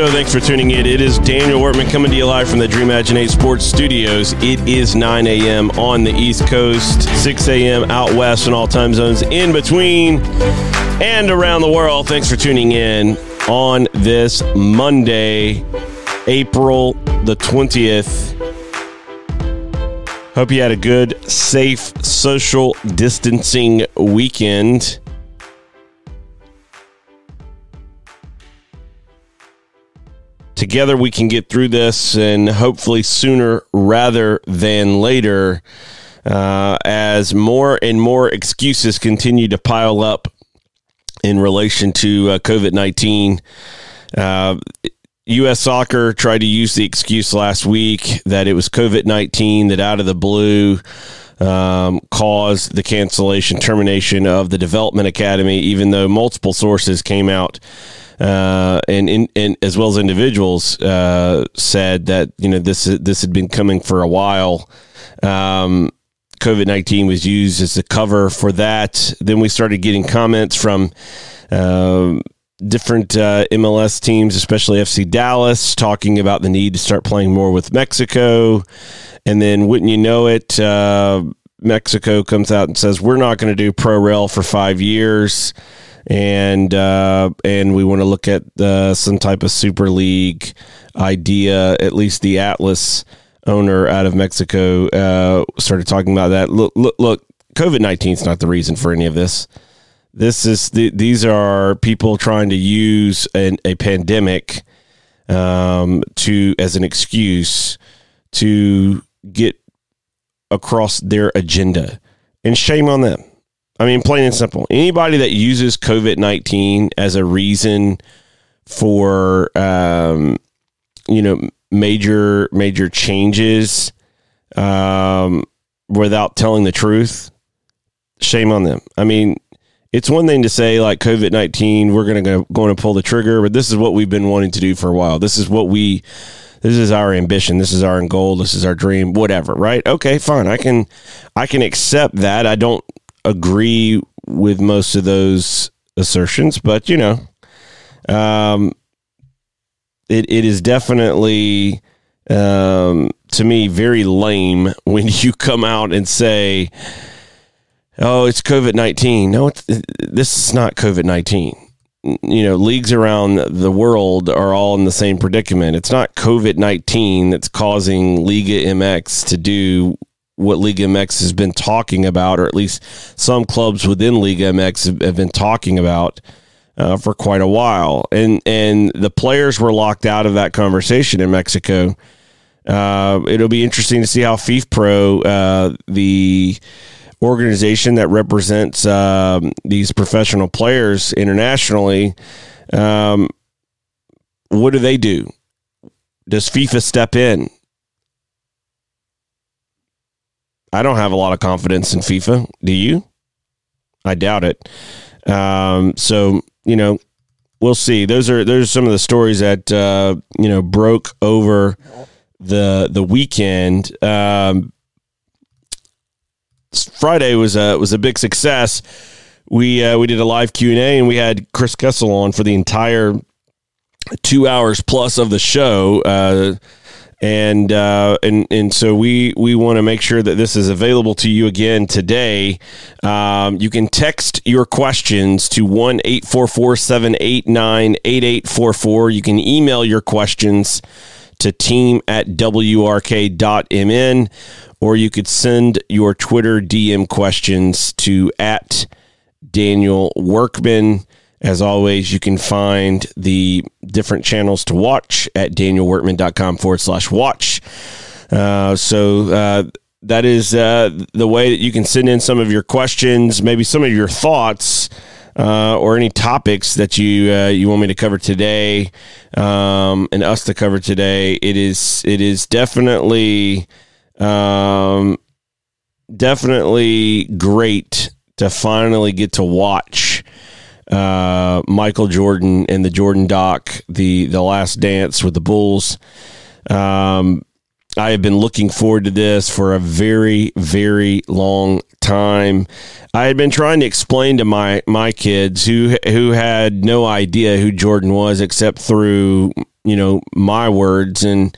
show. Thanks for tuning in. It is Daniel Workman coming to you live from the Dream Imaginate Sports Studios. It is 9 a.m. on the East Coast, 6 a.m. out west in all time zones in between and around the world. Thanks for tuning in on this Monday, April the 20th. Hope you had a good, safe, social distancing weekend. Together we can get through this and hopefully sooner rather than later uh, as more and more excuses continue to pile up in relation to uh, COVID 19. Uh, U.S. soccer tried to use the excuse last week that it was COVID 19 that out of the blue um, caused the cancellation, termination of the Development Academy, even though multiple sources came out uh, and, in, and as well as individuals uh, said that you know this this had been coming for a while. Um, COVID nineteen was used as a cover for that. Then we started getting comments from. Uh, different uh, MLS teams, especially FC Dallas, talking about the need to start playing more with Mexico. And then, wouldn't you know it, uh, Mexico comes out and says, We're not going to do pro rel for five years and uh, and we want to look at uh, some type of super league idea. At least the Atlas owner out of Mexico uh, started talking about that. Look, look, look COVID nineteen is not the reason for any of this. This is the, these are people trying to use an, a pandemic um, to as an excuse to get across their agenda, and shame on them. I mean, plain and simple. Anybody that uses COVID 19 as a reason for, um, you know, major, major changes um, without telling the truth, shame on them. I mean, it's one thing to say like COVID nineteen, we're gonna go going to pull the trigger, but this is what we've been wanting to do for a while. This is what we, this is our ambition. This is our goal. This is our dream. Whatever, right? Okay, fine. I can, I can accept that. I don't agree with most of those assertions, but you know, um, it it is definitely um, to me very lame when you come out and say, "Oh, it's COVID nineteen." No, this is not COVID nineteen. You know, leagues around the world are all in the same predicament. It's not COVID nineteen that's causing Liga MX to do what Liga MX has been talking about, or at least some clubs within Liga MX have been talking about uh, for quite a while. And and the players were locked out of that conversation in Mexico. Uh, it'll be interesting to see how FIFPro, uh, the organization that represents um, these professional players internationally, um, what do they do? Does FIFA step in? I don't have a lot of confidence in FIFA. Do you? I doubt it. Um, so you know, we'll see. Those are those are some of the stories that uh, you know broke over the the weekend. Um, Friday was a was a big success. We uh, we did a live Q and A, and we had Chris Kessel on for the entire two hours plus of the show. Uh, and uh, and and so we we want to make sure that this is available to you again today. Um, you can text your questions to one eight four four seven eight nine eight eight four four. You can email your questions to team at wrk.mn or you could send your Twitter DM questions to at Daniel Workman. As always, you can find the different channels to watch at danielworkman.com forward slash watch. Uh, so uh, that is uh, the way that you can send in some of your questions, maybe some of your thoughts. Uh, or any topics that you uh, you want me to cover today, um, and us to cover today, it is it is definitely um, definitely great to finally get to watch uh, Michael Jordan and the Jordan doc, the the Last Dance with the Bulls. Um, I have been looking forward to this for a very very long time. I had been trying to explain to my my kids who who had no idea who Jordan was except through you know my words and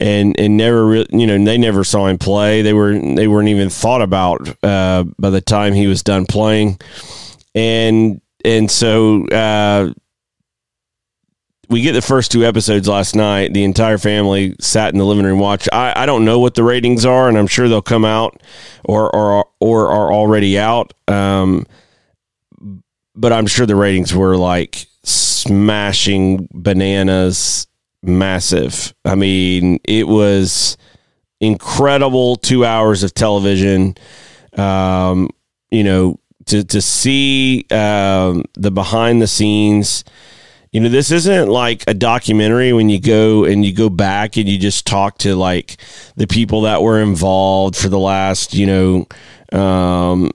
and and never re- you know they never saw him play. They were they weren't even thought about uh, by the time he was done playing, and and so uh, we get the first two episodes last night. The entire family sat in the living room watch. I, I don't know what the ratings are, and I'm sure they'll come out or or or are already out. Um, but I'm sure the ratings were like smashing bananas massive. I mean, it was incredible two hours of television. Um, you know, to to see um, the behind the scenes. You know, this isn't like a documentary when you go and you go back and you just talk to like the people that were involved for the last, you know, um,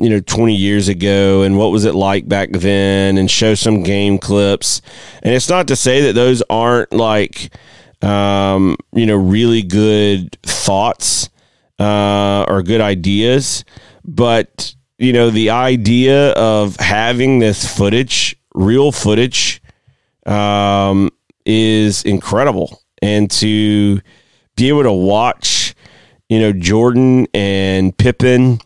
you know 20 years ago and what was it like back then and show some game clips and it's not to say that those aren't like um, you know really good thoughts uh, or good ideas but you know the idea of having this footage real footage um, is incredible. And to be able to watch you know jordan and pippen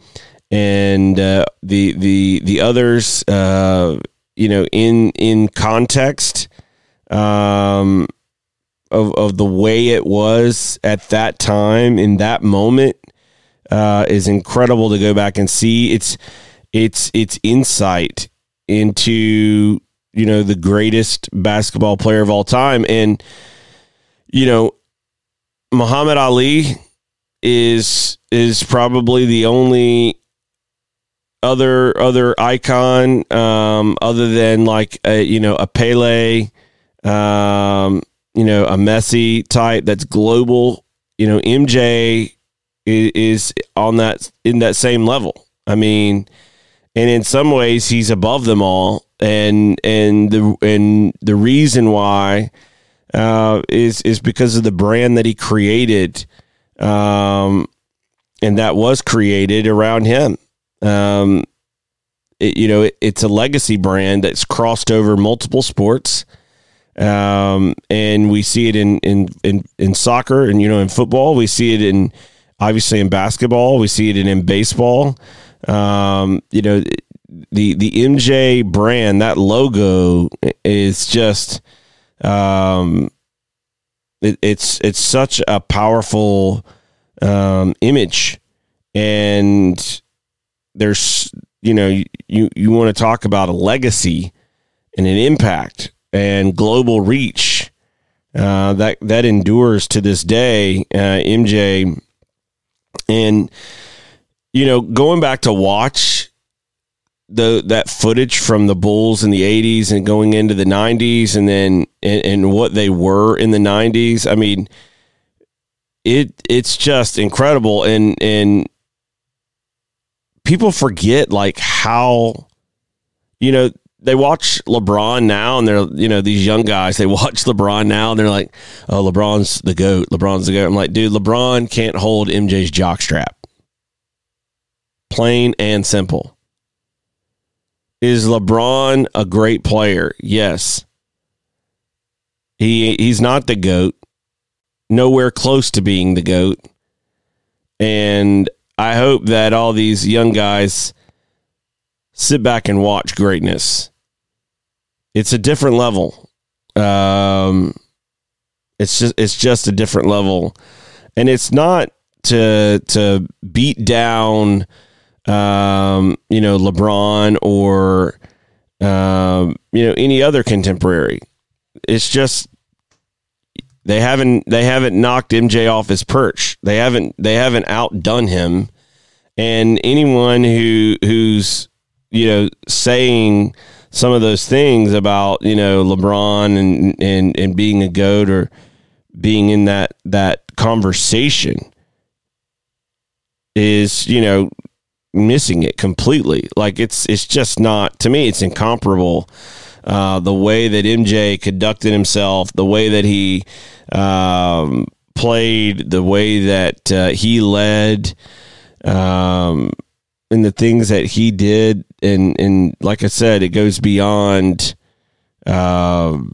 and uh, the the the others, uh, you know, in in context um, of of the way it was at that time in that moment uh, is incredible to go back and see. It's it's it's insight into you know the greatest basketball player of all time, and you know Muhammad Ali is is probably the only other other icon um, other than like a, you know a Pele, um, you know a Messi type that's global. You know MJ is, on that in that same level. I mean, and in some ways he's above them all. And and the and the reason why uh, is is because of the brand that he created, um, and that was created around him. Um, it, you know, it, it's a legacy brand that's crossed over multiple sports. Um, and we see it in, in, in, in soccer and, you know, in football, we see it in, obviously in basketball, we see it in, in baseball. Um, you know, the, the MJ brand, that logo is just, um, it, it's, it's such a powerful, um, image and there's you know you you want to talk about a legacy and an impact and global reach uh, that that endures to this day. Uh, MJ and you know going back to watch the that footage from the Bulls in the 80s and going into the 90s and then and, and what they were in the 90s. I mean it it's just incredible and and people forget like how you know they watch LeBron now and they're you know these young guys they watch LeBron now and they're like oh LeBron's the goat LeBron's the goat. I'm like dude LeBron can't hold MJ's jockstrap plain and simple. Is LeBron a great player? Yes. He he's not the goat. Nowhere close to being the goat. And I hope that all these young guys sit back and watch greatness. It's a different level. Um, it's just it's just a different level, and it's not to to beat down, um, you know, LeBron or um, you know any other contemporary. It's just they haven't they haven't knocked MJ off his perch. They haven't they haven't outdone him. And anyone who who's you know saying some of those things about you know LeBron and and and being a goat or being in that that conversation is you know missing it completely. Like it's it's just not to me. It's incomparable. Uh, the way that MJ conducted himself, the way that he um, played, the way that uh, he led. um, and the things that he did, and and like I said, it goes beyond. Um,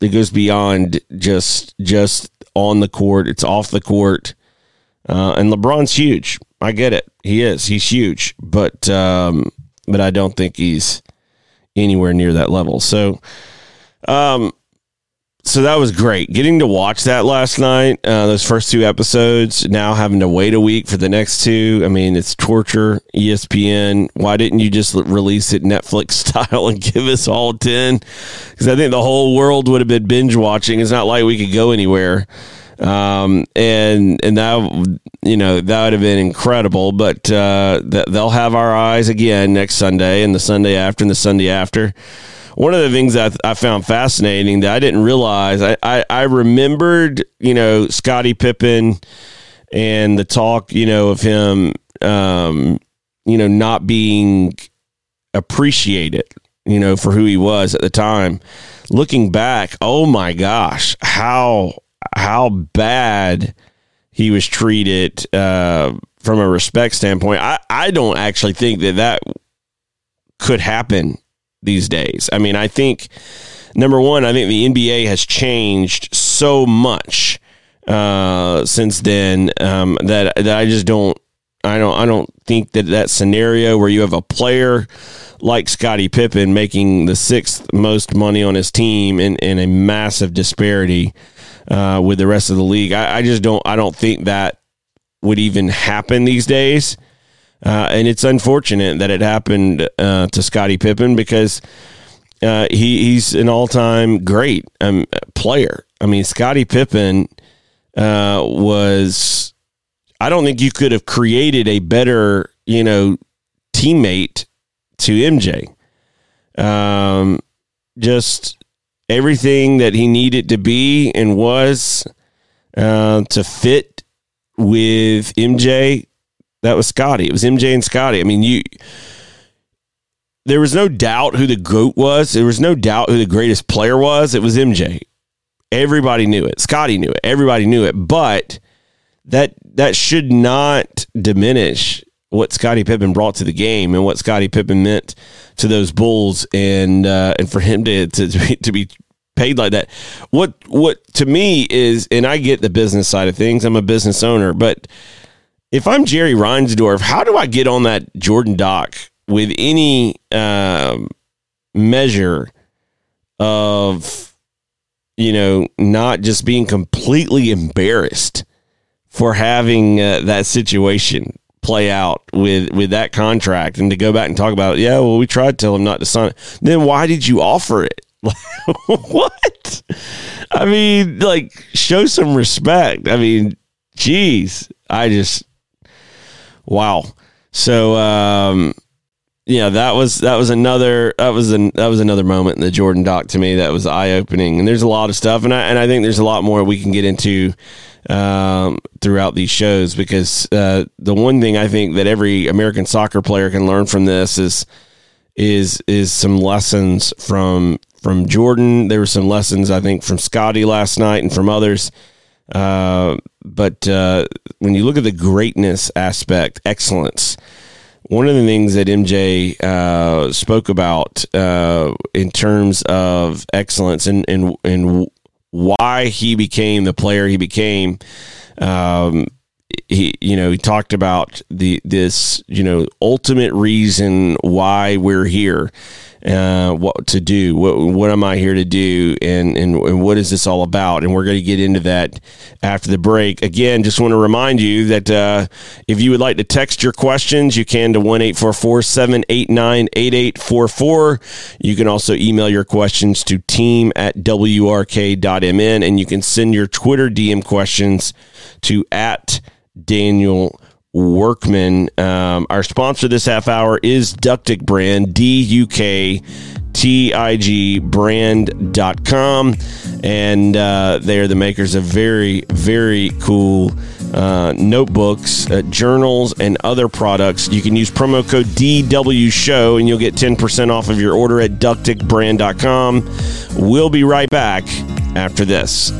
it goes beyond just just on the court. It's off the court. Uh, and LeBron's huge. I get it. He is. He's huge. But um, but I don't think he's anywhere near that level. So um so that was great. Getting to watch that last night, uh, those first two episodes, now having to wait a week for the next two. I mean, it's torture. ESPN, why didn't you just release it Netflix style and give us all 10? Because I think the whole world would have been binge watching. It's not like we could go anywhere. Um, and, and that, you know, that would have been incredible, but, uh, they'll have our eyes again next Sunday and the Sunday after and the Sunday after one of the things that I found fascinating that I didn't realize, I, I, I remembered, you know, Scottie Pippen and the talk, you know, of him, um, you know, not being appreciated, you know, for who he was at the time. Looking back, oh my gosh, how how bad he was treated uh, from a respect standpoint. I, I don't actually think that that could happen these days. I mean, I think number one, I think the NBA has changed so much uh, since then um, that that I just don't. I don't. I don't think that that scenario where you have a player like Scottie Pippen making the sixth most money on his team in, in a massive disparity uh, with the rest of the league. I, I, just don't. I don't think that would even happen these days. Uh, and it's unfortunate that it happened uh, to Scottie Pippen because uh, he, he's an all time great um, player. I mean, Scottie Pippen uh, was, I don't think you could have created a better, you know, teammate to MJ. Um, just everything that he needed to be and was uh, to fit with MJ that was Scottie. It was MJ and Scottie. I mean, you there was no doubt who the GOAT was. There was no doubt who the greatest player was. It was MJ. Everybody knew it. Scottie knew it. Everybody knew it. But that that should not diminish what Scottie Pippen brought to the game and what Scottie Pippen meant to those Bulls and uh, and for him to, to to be, to be paid like that. What what to me is and I get the business side of things. I'm a business owner, but if I'm Jerry Reinsdorf, how do I get on that Jordan doc with any um, measure of, you know, not just being completely embarrassed for having uh, that situation play out with with that contract and to go back and talk about, yeah, well, we tried to tell him not to sign it. Then why did you offer it? what? I mean, like, show some respect. I mean, geez, I just Wow. So um, yeah, that was that was another that was an, that was another moment in the Jordan doc to me that was eye opening. And there's a lot of stuff, and I and I think there's a lot more we can get into um, throughout these shows because uh, the one thing I think that every American soccer player can learn from this is is is some lessons from from Jordan. There were some lessons I think from Scottie last night and from others. Uh, but uh, when you look at the greatness aspect, excellence, one of the things that MJ uh, spoke about uh, in terms of excellence and, and, and why he became the player he became, um, he you know he talked about the this you know ultimate reason why we're here uh, what to do, what what am I here to do, and, and and what is this all about? And we're going to get into that after the break. Again, just want to remind you that uh, if you would like to text your questions, you can to one eight four four seven eight nine eight eight four four. You can also email your questions to team at wrk.mn, and you can send your Twitter DM questions to at Daniel Workman. Um, our sponsor this half hour is Duktig Brand, D U K T I G brand.com. And uh, they are the makers of very, very cool uh, notebooks, uh, journals, and other products. You can use promo code DW Show and you'll get 10% off of your order at duktigbrand.com. We'll be right back after this.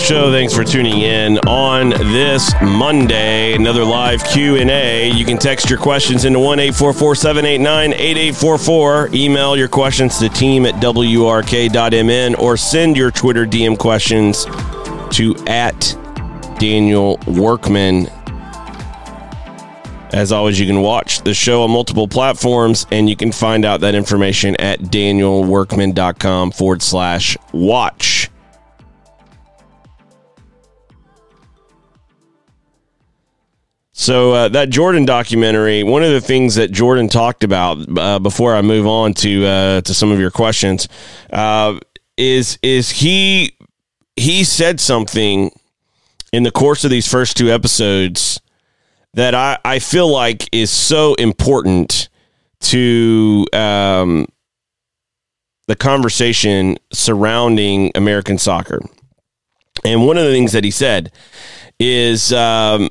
Show. Thanks for tuning in on this Monday. Another live Q and A. You can text your questions into one eight four four seven eight nine eight eight four four. Email your questions to team at wrk.mn or send your Twitter DM questions to at Daniel Workman. As always, you can watch the show on multiple platforms, and you can find out that information at danielworkman.com forward slash watch. So uh, that Jordan documentary, one of the things that Jordan talked about uh, before I move on to uh, to some of your questions, uh, is is he he said something in the course of these first two episodes that I, I feel like is so important to um, the conversation surrounding American soccer. And one of the things that he said is um,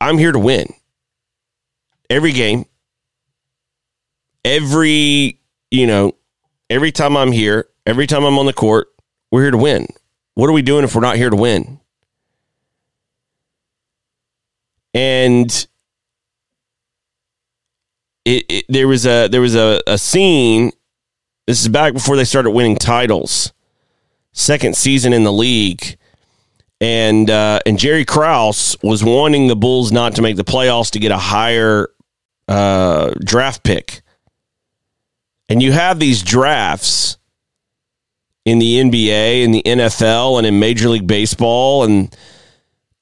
I'm here to win every game, every, you know, every time I'm here, every time I'm on the court, we're here to win. What are we doing if we're not here to win? and it, it, there was a there was a, a scene. This is back before they started winning titles, second season in the league, and uh, and Jerry Krause was wanting the Bulls not to make the playoffs to get a higher uh, draft pick. And you have these drafts in the NBA, in the NFL, and in Major League Baseball, and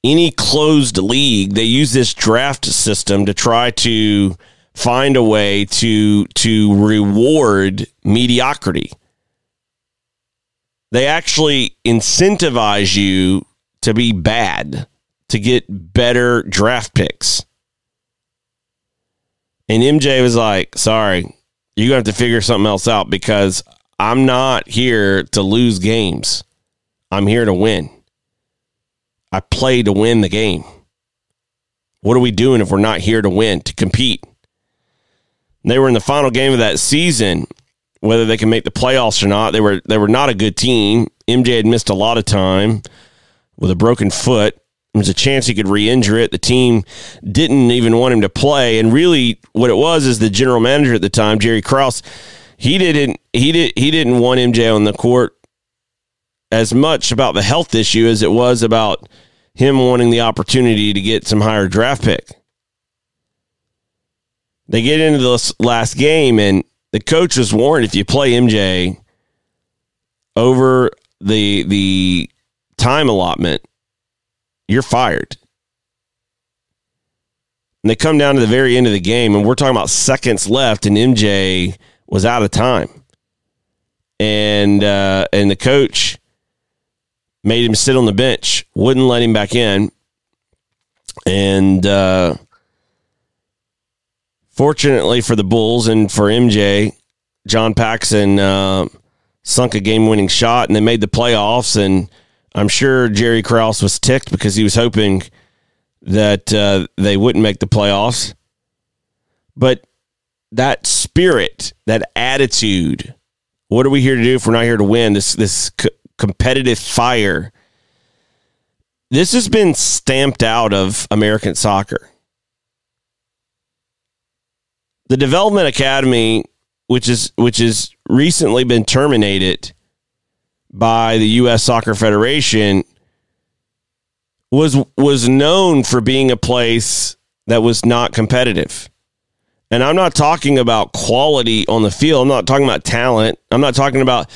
any closed league, they use this draft system to try to find a way to to reward mediocrity. They actually incentivize you to be bad to get better draft picks. And MJ was like, "Sorry, you're going to have to figure something else out because I'm not here to lose games. I'm here to win." I play to win the game. What are we doing if we're not here to win, to compete? They were in the final game of that season, whether they can make the playoffs or not. They were they were not a good team. MJ had missed a lot of time with a broken foot. There was a chance he could re-injure it. The team didn't even want him to play, and really, what it was is the general manager at the time, Jerry Krause, he didn't he did he didn't want MJ on the court as much about the health issue as it was about him wanting the opportunity to get some higher draft pick. They get into this last game, and the coach was warned if you play MJ over the the time allotment, you're fired. And they come down to the very end of the game, and we're talking about seconds left, and MJ was out of time. And uh, and the coach made him sit on the bench, wouldn't let him back in. And uh, fortunately for the Bulls and for MJ, John Paxson uh, sunk a game winning shot and they made the playoffs. And I'm sure Jerry Krause was ticked because he was hoping that uh, they wouldn't make the playoffs. But that spirit, that attitude, what are we here to do if we're not here to win? This this competitive fire. This has been stamped out of American soccer. The Development Academy, which is which has recently been terminated by the US Soccer Federation, was was known for being a place that was not competitive. And I'm not talking about quality on the field. I'm not talking about talent. I'm not talking about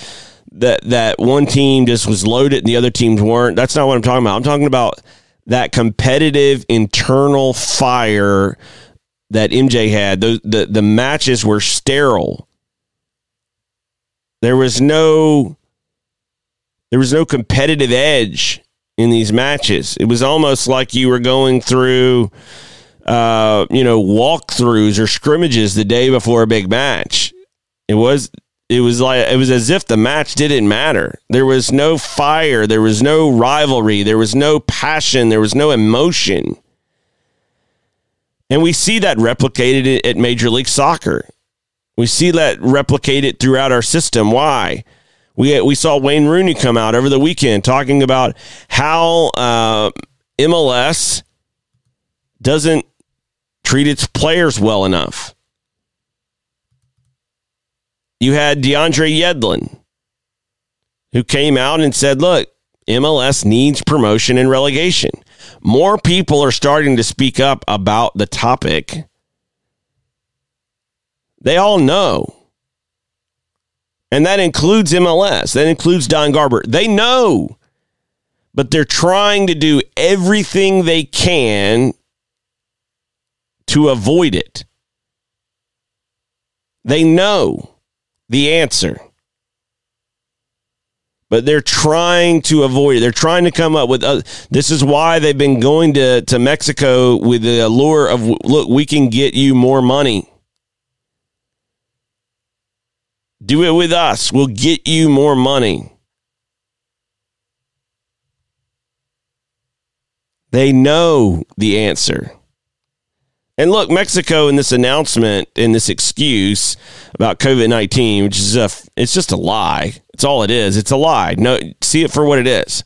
that that one team just was loaded and the other teams weren't. That's not what I'm talking about. I'm talking about that competitive internal fire that MJ had. The the, the matches were sterile. There was no there was no competitive edge in these matches. It was almost like you were going through uh, you know, walkthroughs or scrimmages the day before a big match. It was it was like it was as if the match didn't matter. There was no fire, there was no rivalry, there was no passion, there was no emotion. And we see that replicated at Major League Soccer. We see that replicated throughout our system. Why? We we saw Wayne Rooney come out over the weekend talking about how uh, MLS doesn't treat its players well enough. You had DeAndre Yedlin, who came out and said, "Look, MLS needs promotion and relegation." More people are starting to speak up about the topic. They all know and that includes MLS. That includes Don Garber. They know, but they're trying to do everything they can to avoid it. They know the answer. But they're trying to avoid it. They're trying to come up with. Uh, this is why they've been going to, to Mexico with the allure of look, we can get you more money. Do it with us. We'll get you more money. They know the answer. And look, Mexico in this announcement, in this excuse about COVID nineteen, which is a, it's just a lie. It's all it is. It's a lie. No, see it for what it is.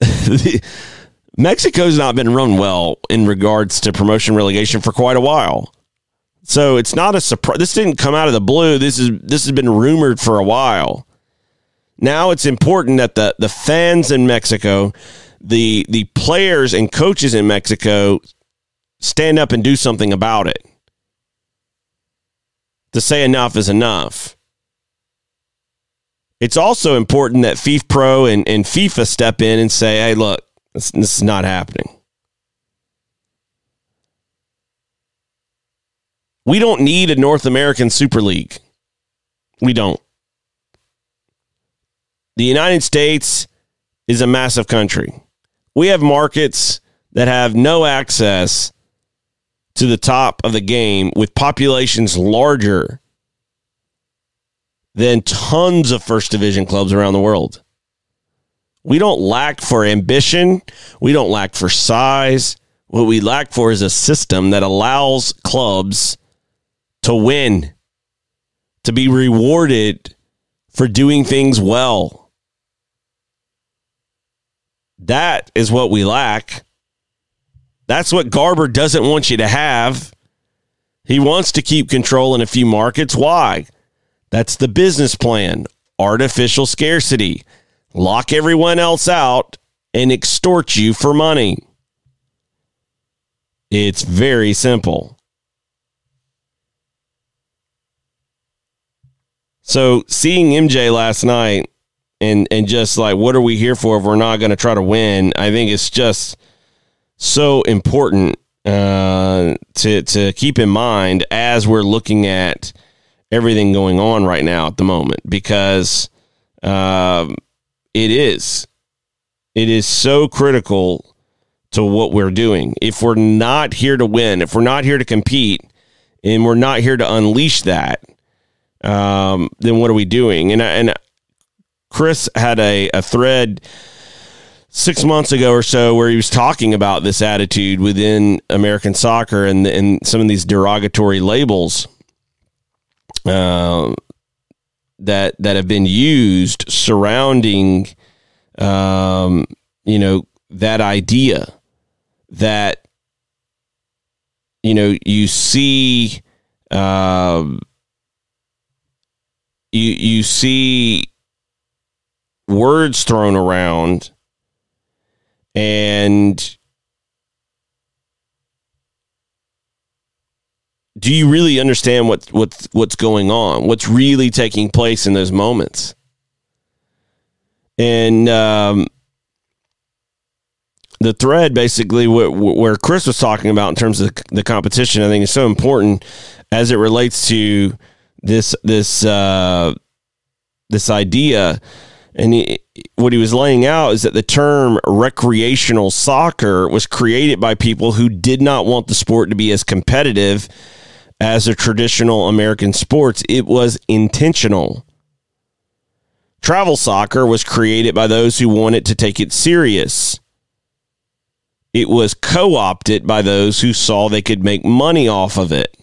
Mexico's not been run well in regards to promotion relegation for quite a while. So it's not a surprise. This didn't come out of the blue. This is this has been rumored for a while. Now it's important that the the fans in Mexico, the the players and coaches in Mexico stand up and do something about it. To say enough is enough. It's also important that FIFPro and, and FIFA step in and say, hey, look, this, this is not happening. We don't need a North American Super League. We don't. The United States is a massive country. We have markets that have no access to the top of the game with populations larger than tons of first division clubs around the world. We don't lack for ambition. We don't lack for size. What we lack for is a system that allows clubs to win, to be rewarded for doing things well. That is what we lack. That's what Garber doesn't want you to have. He wants to keep control in a few markets. Why? That's the business plan artificial scarcity. Lock everyone else out and extort you for money. It's very simple. So seeing MJ last night and and just like what are we here for if we're not going to try to win? I think it's just so important uh, to to keep in mind as we're looking at everything going on right now at the moment because um, it is it is so critical to what we're doing. If we're not here to win, if we're not here to compete, and we're not here to unleash that, um, then what are we doing? And and Chris had a, a thread six months ago or so where he was talking about this attitude within American soccer and and some of these derogatory labels uh, that that have been used surrounding um, you know that idea that you know you see um, you you see words thrown around and do you really understand what what's what's going on? What's really taking place in those moments? And um, the thread basically where, where chris was talking about in terms of the competition i think is so important as it relates to this this uh, this idea, and he, what he was laying out is that the term recreational soccer was created by people who did not want the sport to be as competitive as the traditional American sports. It was intentional. Travel soccer was created by those who wanted to take it serious. It was co opted by those who saw they could make money off of it.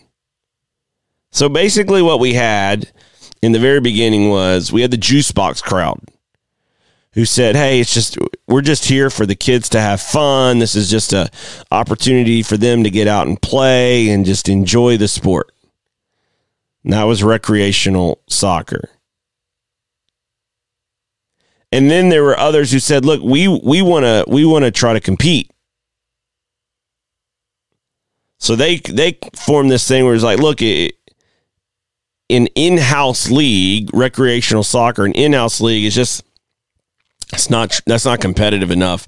So basically, what we had in the very beginning was we had the juice box crowd who said, "Hey, it's just we're just here for the kids to have fun. This is just a opportunity for them to get out and play and just enjoy the sport." And that was recreational soccer. And then there were others who said, "Look, we we want to we want to try to compete." So they they formed this thing where it's like, look, it, an in-house league, recreational soccer, an in-house league is just it's not that's not competitive enough.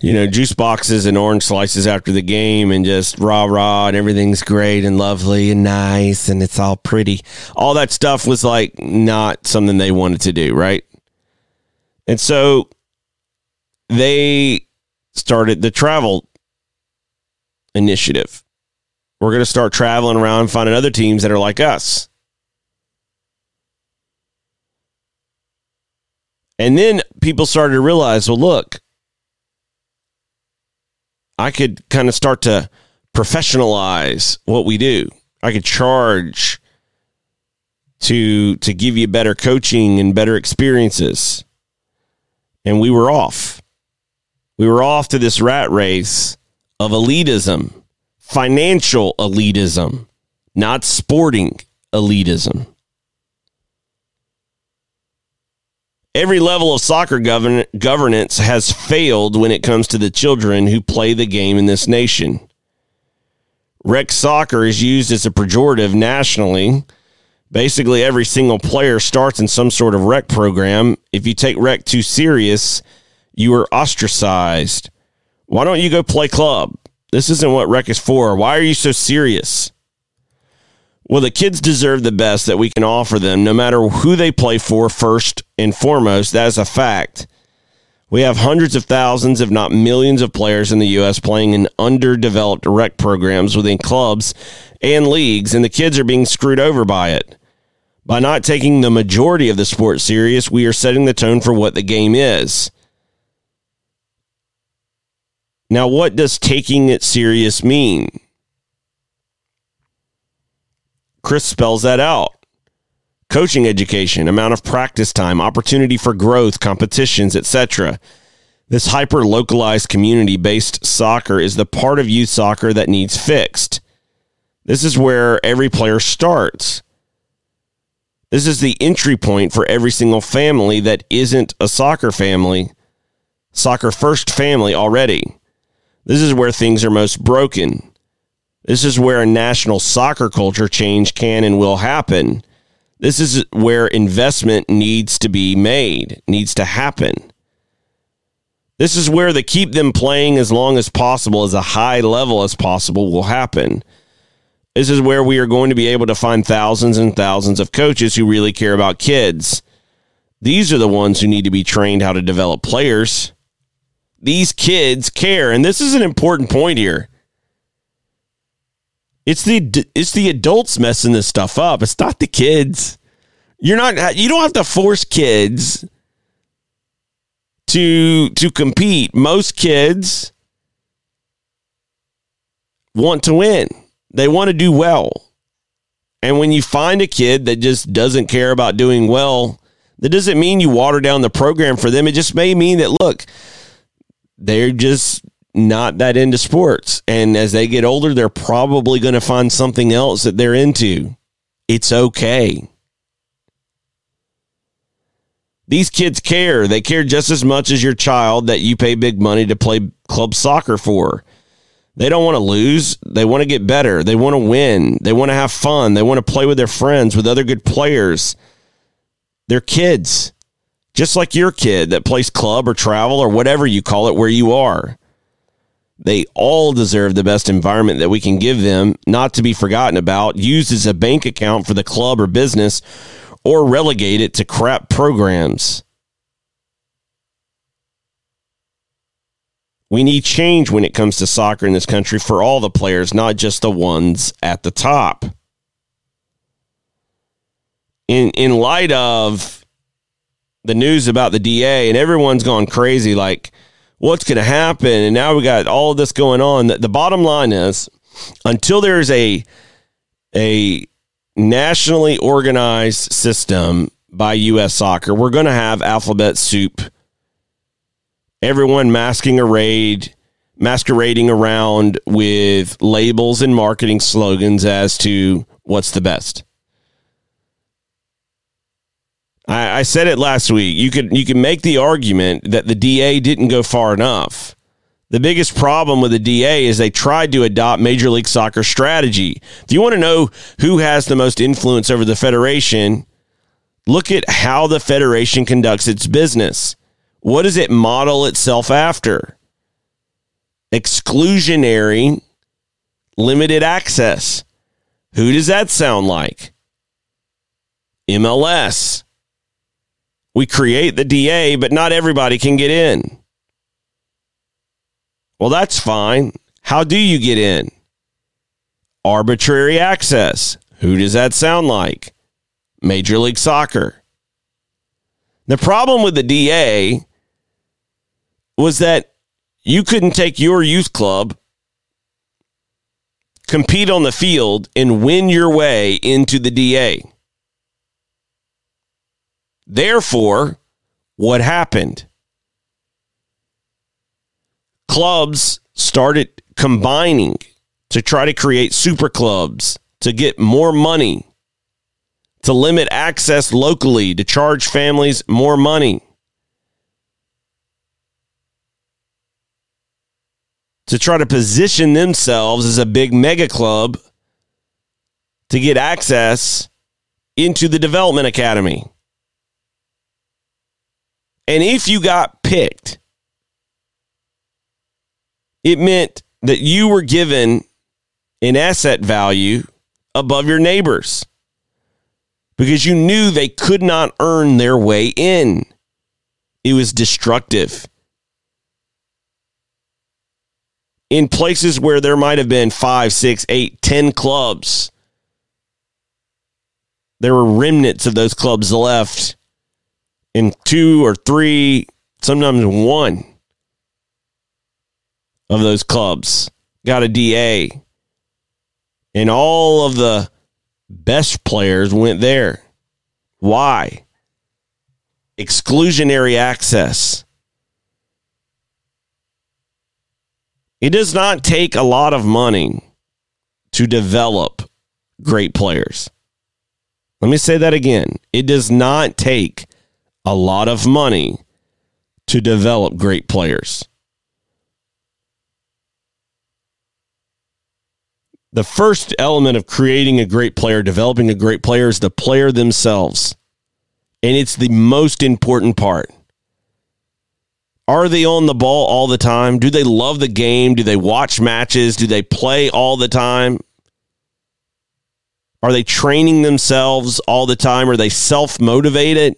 You know, juice boxes and orange slices after the game and just rah rah and everything's great and lovely and nice and it's all pretty. All that stuff was like not something they wanted to do, right? And so they started the travel initiative. We're going to start traveling around finding other teams that are like us. And then people started to realize, well, look, I could kind of start to professionalize what we do. I could charge to to give you better coaching and better experiences. And we were off. We were off to this rat race of elitism, financial elitism, not sporting elitism. Every level of soccer govern- governance has failed when it comes to the children who play the game in this nation. Rec soccer is used as a pejorative nationally. Basically, every single player starts in some sort of rec program. If you take rec too serious, you are ostracized. Why don't you go play club? This isn't what rec is for. Why are you so serious? Well, the kids deserve the best that we can offer them, no matter who they play for, first and foremost. That is a fact. We have hundreds of thousands, if not millions, of players in the U.S. playing in underdeveloped rec programs within clubs and leagues, and the kids are being screwed over by it. By not taking the majority of the sport serious, we are setting the tone for what the game is. Now, what does taking it serious mean? Chris spells that out. Coaching education, amount of practice time, opportunity for growth, competitions, etc. This hyper localized community based soccer is the part of youth soccer that needs fixed. This is where every player starts. This is the entry point for every single family that isn't a soccer family, soccer first family already. This is where things are most broken. This is where a national soccer culture change can and will happen. This is where investment needs to be made, needs to happen. This is where the keep them playing as long as possible, as a high level as possible, will happen. This is where we are going to be able to find thousands and thousands of coaches who really care about kids. These are the ones who need to be trained how to develop players. These kids care. And this is an important point here. It's the it's the adults messing this stuff up. It's not the kids. You're not you don't have to force kids to to compete. Most kids want to win. They want to do well. And when you find a kid that just doesn't care about doing well, that doesn't mean you water down the program for them. It just may mean that look, they're just not that into sports. And as they get older, they're probably going to find something else that they're into. It's okay. These kids care. They care just as much as your child that you pay big money to play club soccer for. They don't want to lose. They want to get better. They want to win. They want to have fun. They want to play with their friends, with other good players. They're kids, just like your kid that plays club or travel or whatever you call it where you are. They all deserve the best environment that we can give them, not to be forgotten about, used as a bank account for the club or business, or relegate it to crap programs. We need change when it comes to soccer in this country for all the players, not just the ones at the top. In in light of the news about the DA and everyone's gone crazy like what's going to happen. And now we got all of this going on. The, the bottom line is until there's a, a nationally organized system by U.S. soccer, we're going to have alphabet soup. Everyone masking a raid, masquerading around with labels and marketing slogans as to what's the best. I, I said it last week. You could you can make the argument that the DA didn't go far enough. The biggest problem with the DA is they tried to adopt Major League Soccer strategy. If you want to know who has the most influence over the federation, look at how the federation conducts its business. What does it model itself after? Exclusionary, limited access. Who does that sound like? MLS. We create the DA, but not everybody can get in. Well, that's fine. How do you get in? Arbitrary access. Who does that sound like? Major League Soccer. The problem with the DA was that you couldn't take your youth club, compete on the field, and win your way into the DA. Therefore, what happened? Clubs started combining to try to create super clubs to get more money, to limit access locally, to charge families more money. To try to position themselves as a big mega club to get access into the development academy. And if you got picked, it meant that you were given an asset value above your neighbors because you knew they could not earn their way in. It was destructive. In places where there might have been five, six, eight, ten clubs, there were remnants of those clubs left in two or three, sometimes one of those clubs got a DA. And all of the best players went there. Why? Exclusionary access. It does not take a lot of money to develop great players. Let me say that again. It does not take a lot of money to develop great players. The first element of creating a great player, developing a great player, is the player themselves. And it's the most important part. Are they on the ball all the time? Do they love the game? Do they watch matches? Do they play all the time? Are they training themselves all the time? Are they self motivated?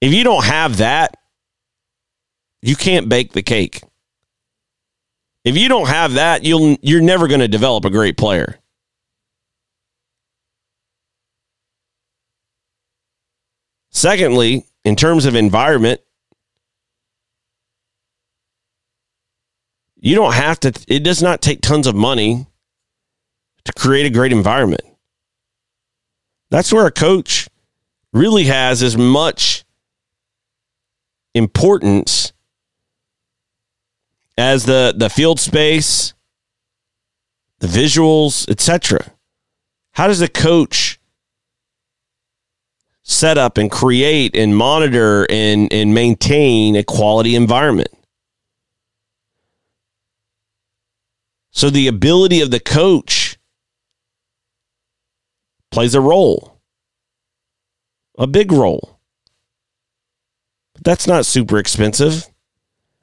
If you don't have that, you can't bake the cake. If you don't have that, you'll you're never going to develop a great player. Secondly, in terms of environment, you don't have to it does not take tons of money to create a great environment. That's where a coach really has as much importance as the the field space, the visuals, etc. How does a coach set up and create and monitor and, and maintain a quality environment? So the ability of the coach plays a role, a big role. That's not super expensive.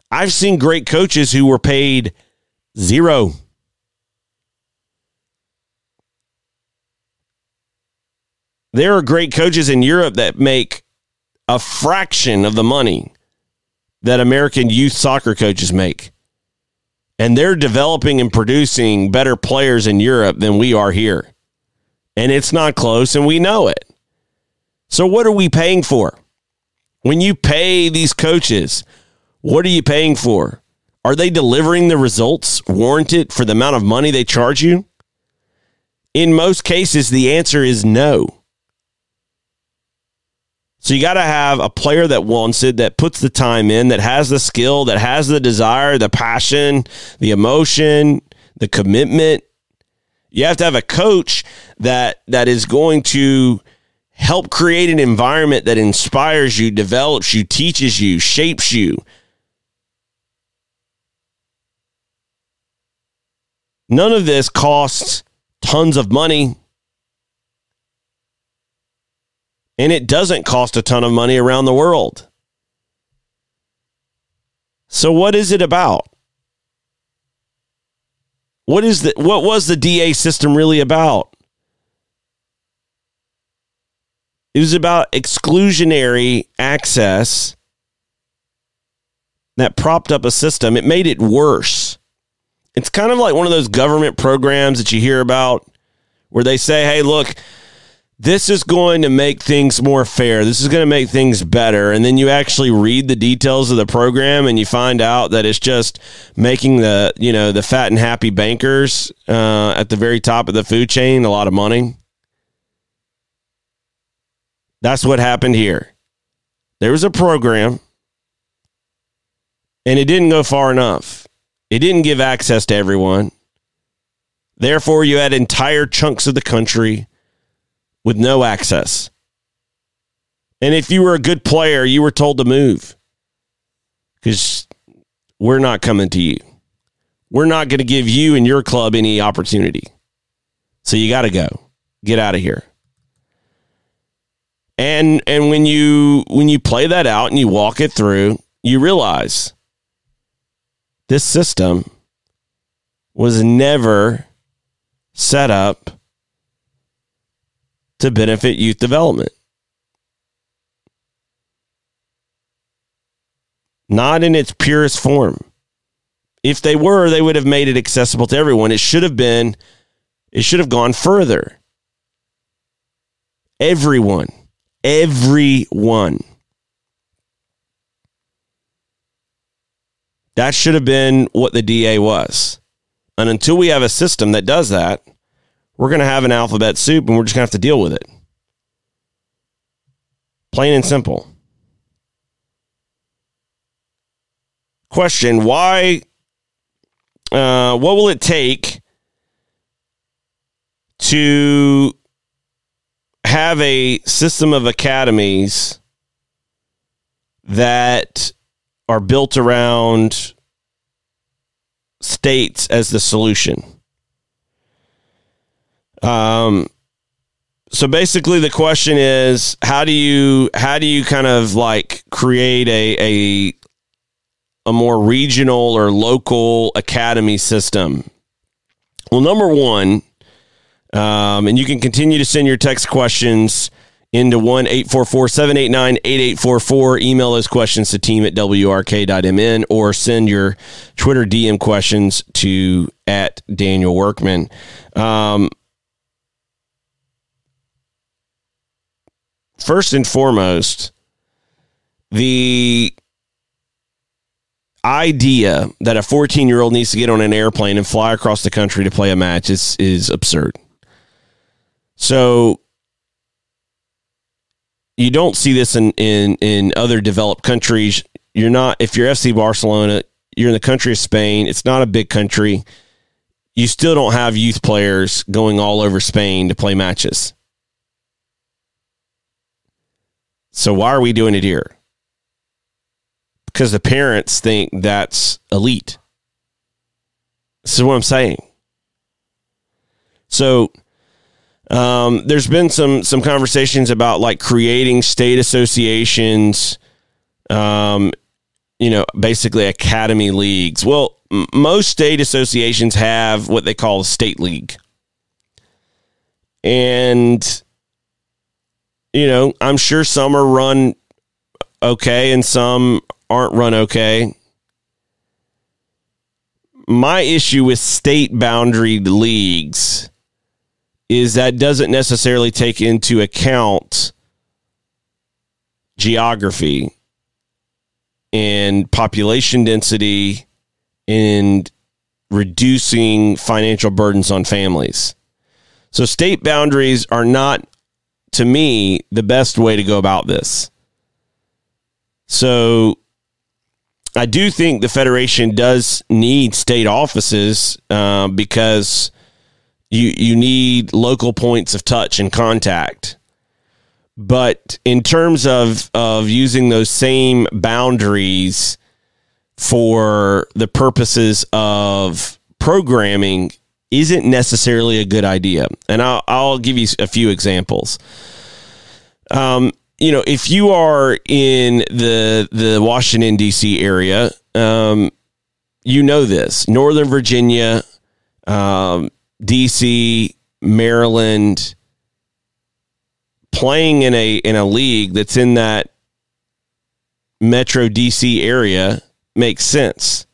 I've seen great coaches who were paid zero. There are great coaches in Europe that make a fraction of the money that American youth soccer coaches make. And they're developing and producing better players in Europe than we are here. And it's not close, and we know it. So, what are we paying for? When you pay these coaches, what are you paying for? Are they delivering the results warranted for the amount of money they charge you? In most cases, the answer is no. So you got to have a player that wants it, that puts the time in, that has the skill, that has the desire, the passion, the emotion, the commitment. You have to have a coach that that is going to help create an environment that inspires you, develops you, teaches you, shapes you. None of this costs tons of money. And it doesn't cost a ton of money around the world. So what is it about? What is the what was the DA system really about? It was about exclusionary access that propped up a system. It made it worse. It's kind of like one of those government programs that you hear about where they say, hey, look, this is going to make things more fair. This is going to make things better. And then you actually read the details of the program and you find out that it's just making the, you know, the fat and happy bankers uh, at the very top of the food chain a lot of money. That's what happened here. There was a program and it didn't go far enough. It didn't give access to everyone. Therefore, you had entire chunks of the country with no access. And if you were a good player, you were told to move because we're not coming to you. We're not going to give you and your club any opportunity. So you got to go. Get out of here. And and when you when you play that out and you walk it through, you realize this system was never set up to benefit youth development. Not in its purest form. If they were, they would have made it accessible to everyone. It should have been, it should have gone further. Everyone, everyone. That should have been what the DA was. And until we have a system that does that, we're going to have an alphabet soup and we're just going to have to deal with it. Plain and simple. Question Why, uh, what will it take to have a system of academies that are built around states as the solution? Um, so basically the question is how do you how do you kind of like create a a a more regional or local academy system well number one um, and you can continue to send your text questions into 1-844-789-8844 email those questions to team at wrk.mn or send your twitter dm questions to at daniel workman um, first and foremost, the idea that a 14 year old needs to get on an airplane and fly across the country to play a match is is absurd. So you don't see this in, in, in other developed countries. You're not if you're FC Barcelona, you're in the country of Spain. It's not a big country. You still don't have youth players going all over Spain to play matches. So why are we doing it here? Because the parents think that's elite. This is what I'm saying. So um, there's been some some conversations about like creating state associations, um, you know, basically academy leagues. Well, m- most state associations have what they call a state league, and you know, I'm sure some are run okay and some aren't run okay. My issue with state boundary leagues is that doesn't necessarily take into account geography and population density and reducing financial burdens on families. So state boundaries are not, to me, the best way to go about this. So I do think the Federation does need state offices uh, because you you need local points of touch and contact. But in terms of of using those same boundaries for the purposes of programming isn't necessarily a good idea. And I'll, I'll give you a few examples. Um, you know, if you are in the the Washington D.C. area, um, you know this: Northern Virginia, um, D.C., Maryland, playing in a in a league that's in that Metro D.C. area makes sense.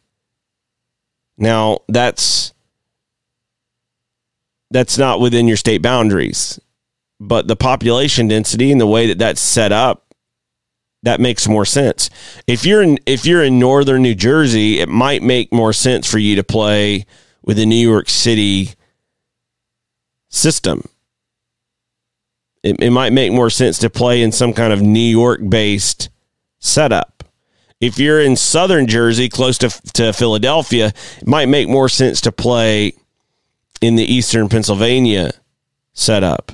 Now that's that's not within your state boundaries but the population density and the way that that's set up that makes more sense. If you're in if you're in northern New Jersey, it might make more sense for you to play with the New York City system. It, it might make more sense to play in some kind of New York based setup. If you're in southern Jersey, close to, to Philadelphia, it might make more sense to play in the eastern Pennsylvania setup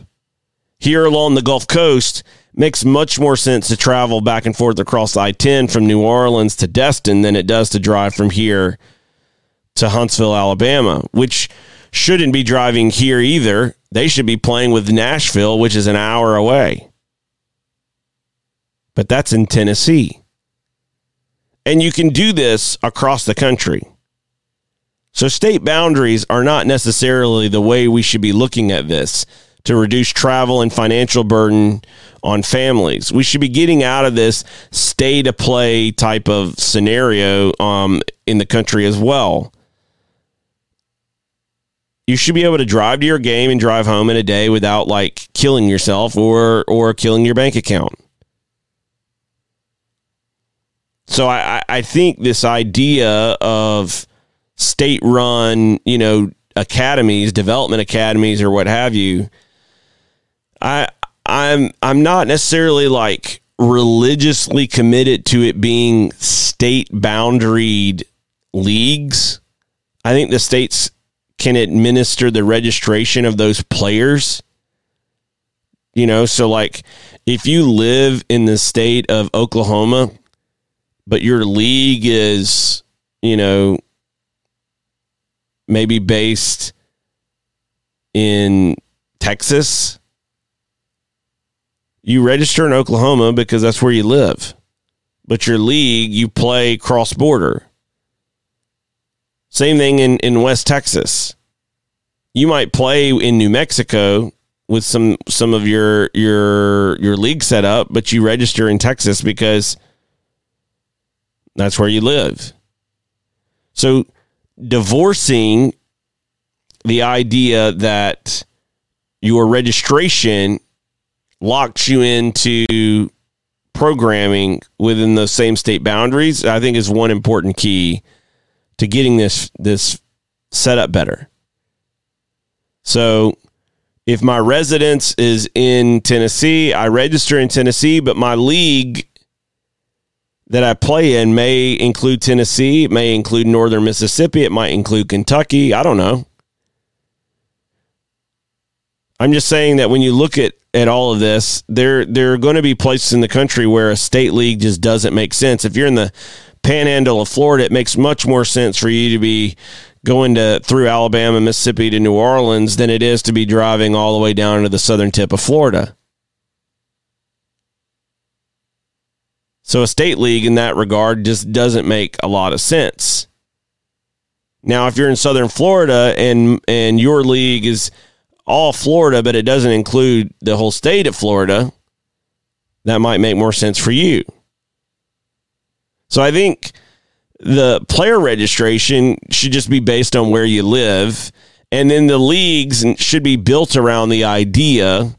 here along the Gulf Coast makes much more sense to travel back and forth across I 10 from New Orleans to Destin than it does to drive from here to Huntsville, Alabama, which shouldn't be driving here either. They should be playing with Nashville, which is an hour away. But that's in Tennessee. And you can do this across the country. So state boundaries are not necessarily the way we should be looking at this to reduce travel and financial burden on families. We should be getting out of this stay to play type of scenario um, in the country as well. You should be able to drive to your game and drive home in a day without like killing yourself or or killing your bank account. So I, I think this idea of state run, you know, academies, development academies or what have you, I I'm I'm not necessarily like religiously committed to it being state boundaried leagues. I think the states can administer the registration of those players. You know, so like if you live in the state of Oklahoma, but your league is, you know, maybe based in Texas, you register in Oklahoma because that's where you live. But your league, you play cross border. Same thing in, in West Texas. You might play in New Mexico with some some of your your your league set up, but you register in Texas because that's where you live. So divorcing the idea that your registration locks you into programming within those same state boundaries, I think is one important key to getting this this set up better. So if my residence is in Tennessee, I register in Tennessee, but my league that I play in may include Tennessee, it may include northern Mississippi, it might include Kentucky, I don't know. I'm just saying that when you look at at all of this, there there are going to be places in the country where a state league just doesn't make sense. If you're in the panhandle of Florida, it makes much more sense for you to be going to through Alabama, Mississippi to New Orleans than it is to be driving all the way down to the southern tip of Florida. So a state league in that regard just doesn't make a lot of sense. Now, if you're in southern Florida and and your league is all Florida, but it doesn't include the whole state of Florida, that might make more sense for you. So I think the player registration should just be based on where you live. And then the leagues should be built around the idea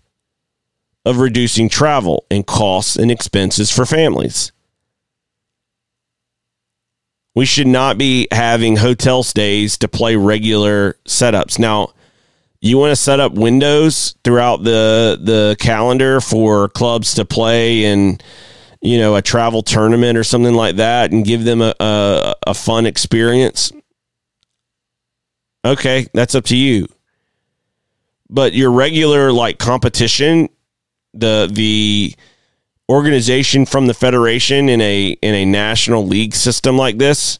of reducing travel and costs and expenses for families. We should not be having hotel stays to play regular setups. Now, You want to set up windows throughout the the calendar for clubs to play and you know a travel tournament or something like that and give them a, a, a fun experience. Okay, that's up to you. But your regular like competition, the the organization from the federation in a in a national league system like this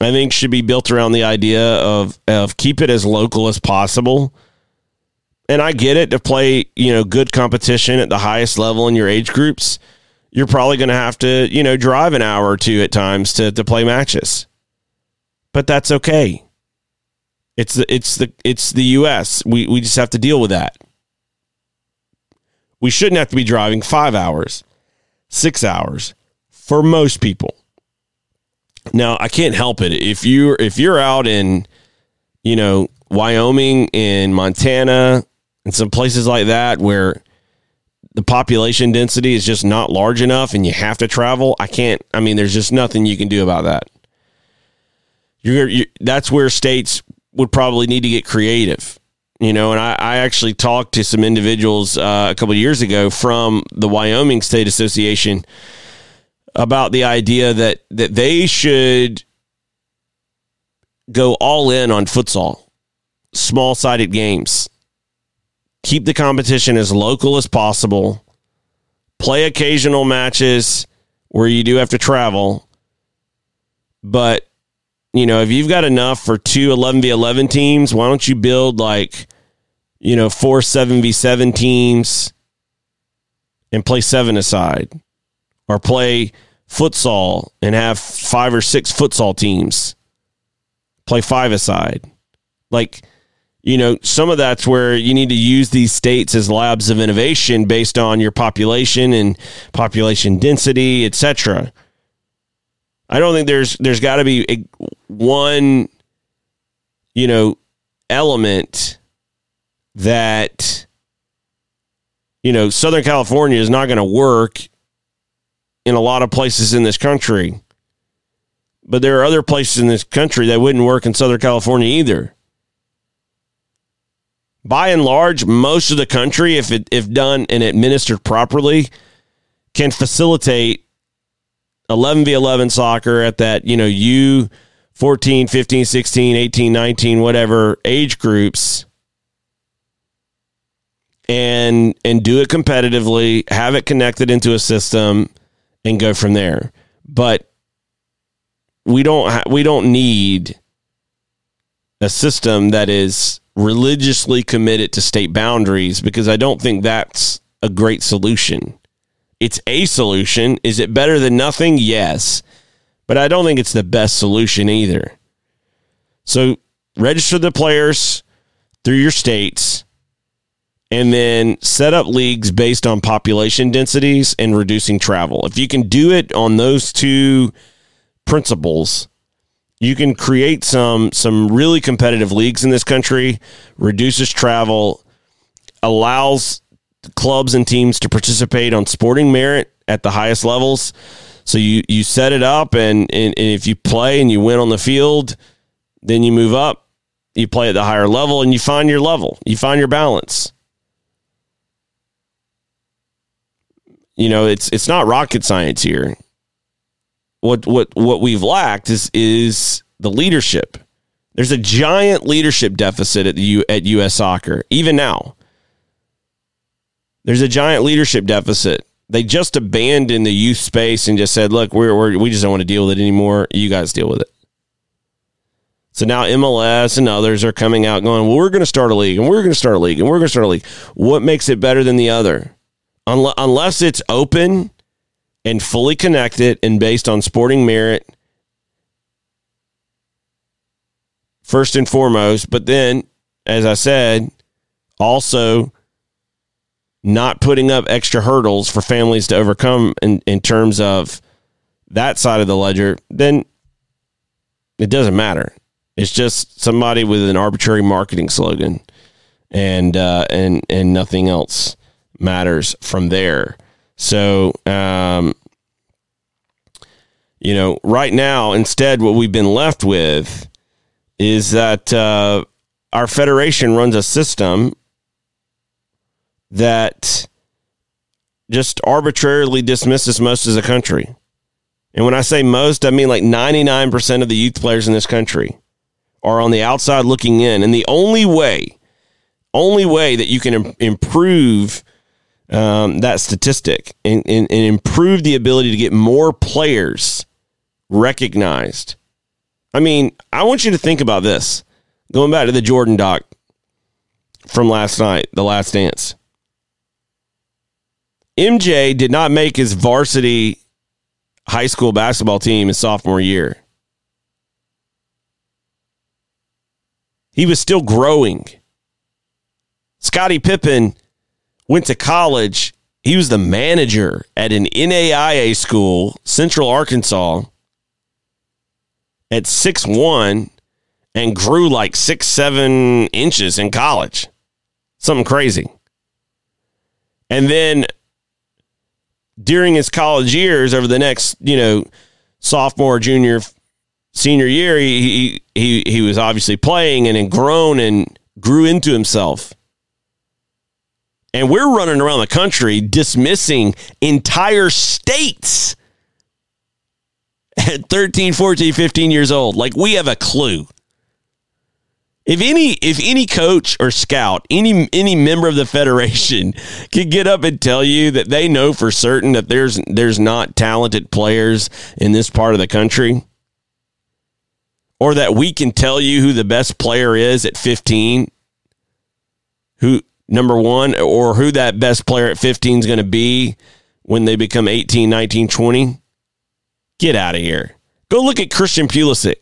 I think should be built around the idea of of keep it as local as possible. And I get it to play, you know, good competition at the highest level in your age groups. You're probably going to have to, you know, drive an hour or two at times to to play matches. But that's okay. It's the it's the it's the US. We we just have to deal with that. We shouldn't have to be driving 5 hours, 6 hours for most people. Now I can't help it if you if you're out in you know Wyoming and Montana and some places like that where the population density is just not large enough and you have to travel. I can't. I mean, there's just nothing you can do about that. You're, you, that's where states would probably need to get creative. You know, and I, I actually talked to some individuals uh, a couple years ago from the Wyoming State Association about the idea that that they should go all in on futsal, small sided games. Keep the competition as local as possible. Play occasional matches where you do have to travel. But, you know, if you've got enough for two 11v11 teams, why don't you build like, you know, four 7v7 teams and play seven aside? Or play futsal and have five or six futsal teams play five aside. Like, you know, some of that's where you need to use these states as labs of innovation based on your population and population density, etc. I don't think there's there's got to be a, one, you know, element that you know Southern California is not going to work in a lot of places in this country. But there are other places in this country that wouldn't work in Southern California either. By and large, most of the country, if it, if done and administered properly, can facilitate 11 v 11 soccer at that, you know, U 14, 15, 16, 18, 19, whatever age groups and and do it competitively, have it connected into a system and go from there. But we don't ha- we don't need a system that is religiously committed to state boundaries because I don't think that's a great solution. It's a solution. Is it better than nothing? Yes. But I don't think it's the best solution either. So register the players through your states and then set up leagues based on population densities and reducing travel. If you can do it on those two principles, you can create some some really competitive leagues in this country, reduces travel, allows clubs and teams to participate on sporting merit at the highest levels. So you you set it up and, and, and if you play and you win on the field, then you move up, you play at the higher level and you find your level. You find your balance. You know, it's it's not rocket science here. What what what we've lacked is is the leadership. There's a giant leadership deficit at the U, at US Soccer even now. There's a giant leadership deficit. They just abandoned the youth space and just said, "Look, we're, we're we just don't want to deal with it anymore. You guys deal with it." So now MLS and others are coming out going, well, we're going to start a league and we're going to start a league and we're going to start a league. What makes it better than the other? unless it's open and fully connected and based on sporting merit first and foremost but then as i said also not putting up extra hurdles for families to overcome in, in terms of that side of the ledger then it doesn't matter it's just somebody with an arbitrary marketing slogan and uh, and and nothing else matters from there. So, um, you know, right now, instead, what we've been left with is that uh, our federation runs a system that just arbitrarily dismisses most of the country. And when I say most, I mean like 99% of the youth players in this country are on the outside looking in. And the only way, only way that you can improve um, that statistic and, and, and improve the ability to get more players recognized. I mean, I want you to think about this. Going back to the Jordan doc from last night, The Last Dance. MJ did not make his varsity high school basketball team his sophomore year. He was still growing. Scottie Pippen went to college. He was the manager at an NAIA school, Central Arkansas, at six one, and grew like six, seven inches in college. Something crazy. And then during his college years, over the next, you know, sophomore, junior, senior year, he he he was obviously playing and had grown and grew into himself. And we're running around the country dismissing entire states at 13, 14, 15 years old. Like we have a clue. If any if any coach or scout, any any member of the federation could get up and tell you that they know for certain that there's there's not talented players in this part of the country, or that we can tell you who the best player is at 15, who number one, or who that best player at 15 is going to be when they become 18, 19, 20. Get out of here. Go look at Christian Pulisic.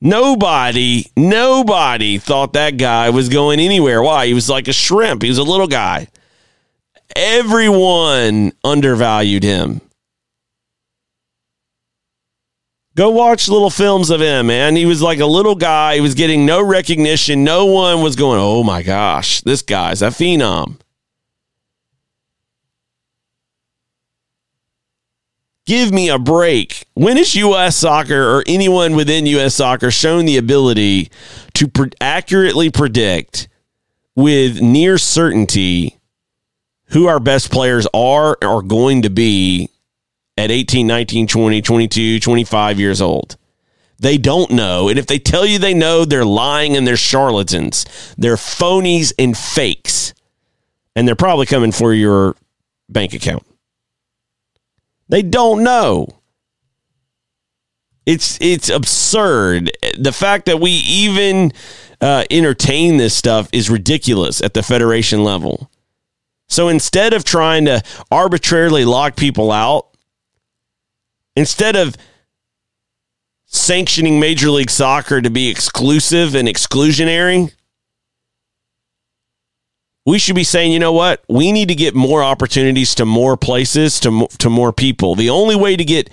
Nobody, nobody thought that guy was going anywhere. Why? He was like a shrimp. He was a little guy. Everyone undervalued him. Go watch little films of him, man. He was like a little guy. He was getting no recognition. No one was going, oh my gosh, this guy's a phenom. Give me a break. When has U.S. soccer or anyone within U.S. soccer shown the ability to pre- accurately predict with near certainty who our best players are or are going to be at 18, 19, 20, 22, 25 years old. They don't know. And if they tell you they know, they're lying and they're charlatans. They're phonies and fakes. And they're probably coming for your bank account. They don't know. It's it's absurd. The fact that we even uh, entertain this stuff is ridiculous at the federation level. So instead of trying to arbitrarily lock people out, Instead of sanctioning Major League Soccer to be exclusive and exclusionary, we should be saying, you know what? We need to get more opportunities to more places, to, to more people. The only way to get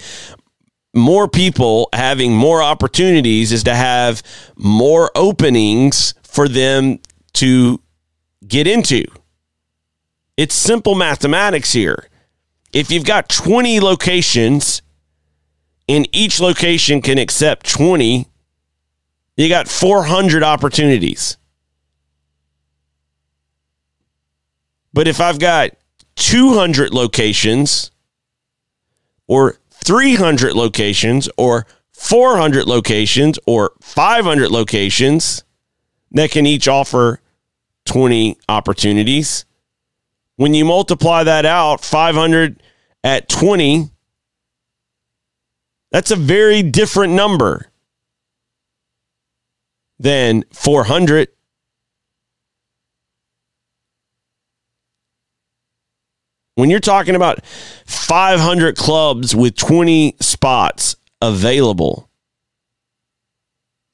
more people having more opportunities is to have more openings for them to get into. It's simple mathematics here. If you've got 20 locations and each location can accept 20, you got 400 opportunities. But if I've got 200 locations or 300 locations or 400 locations or 500 locations that can each offer 20 opportunities, when you multiply that out, 500 at 20 that's a very different number than 400. When you're talking about 500 clubs with 20 spots available,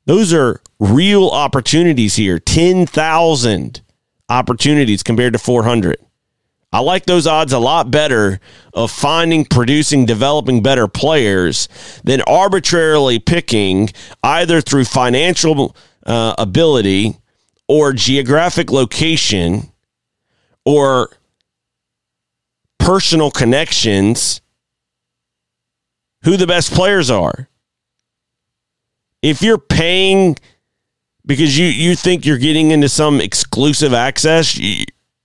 those are real opportunities here 10,000 opportunities compared to 400. I like those odds a lot better of finding, producing, developing better players than arbitrarily picking either through financial uh, ability or geographic location or personal connections who the best players are. If you're paying because you you think you're getting into some exclusive access.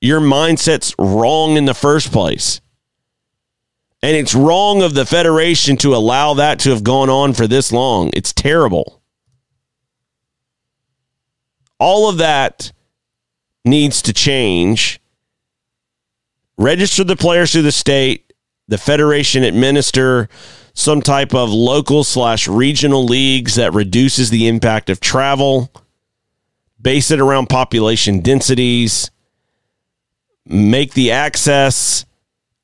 Your mindset's wrong in the first place. And it's wrong of the Federation to allow that to have gone on for this long. It's terrible. All of that needs to change. Register the players through the state, the Federation administer some type of local slash regional leagues that reduces the impact of travel, base it around population densities, make the access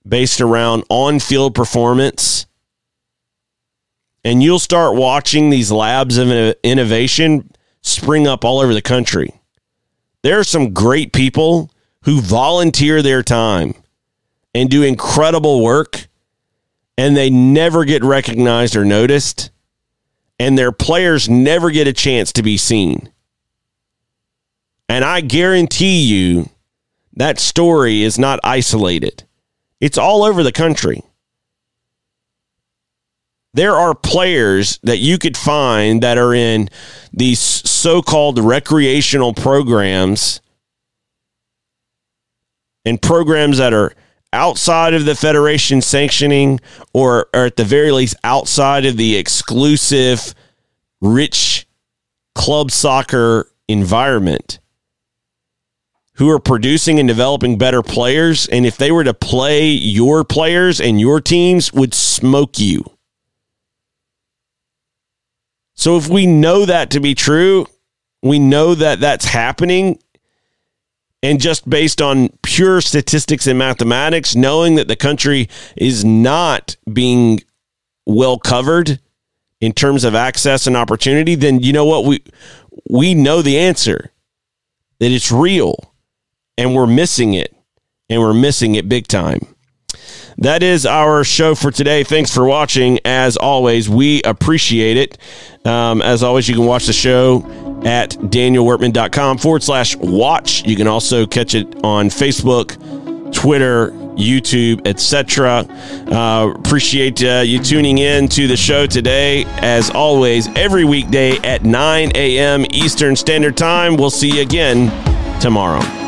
based around on field performance. And you'll start watching these labs of innovation spring up all over the country. There are some great people who volunteer their time and do incredible work, and they never get recognized or noticed, and their players never get a chance to be seen. And I guarantee you that story is not isolated. It's all over the country. There are players that you could find that are in these so called recreational programs and programs that are outside of the federation sanctioning or, or at the very least outside of the exclusive rich club soccer environment who are producing and developing better players. And if they were to play your players and your teams, would smoke you. So if we know that to be true, we know that that's happening. And just based on pure statistics and mathematics, knowing that the country is not being well covered in terms of access and opportunity, then you know what we we know the answer that it's real and we're missing it, and we're missing it big time. That is our show for today. Thanks for watching. As always, we appreciate it. Um, as always, you can watch the show at danielworkman.com forward slash watch. You can also catch it on Facebook, Twitter, YouTube, etc. Uh, appreciate uh, you tuning in to the show today. As always, every weekday at 9 a.m. Eastern Standard Time. We'll see you again tomorrow.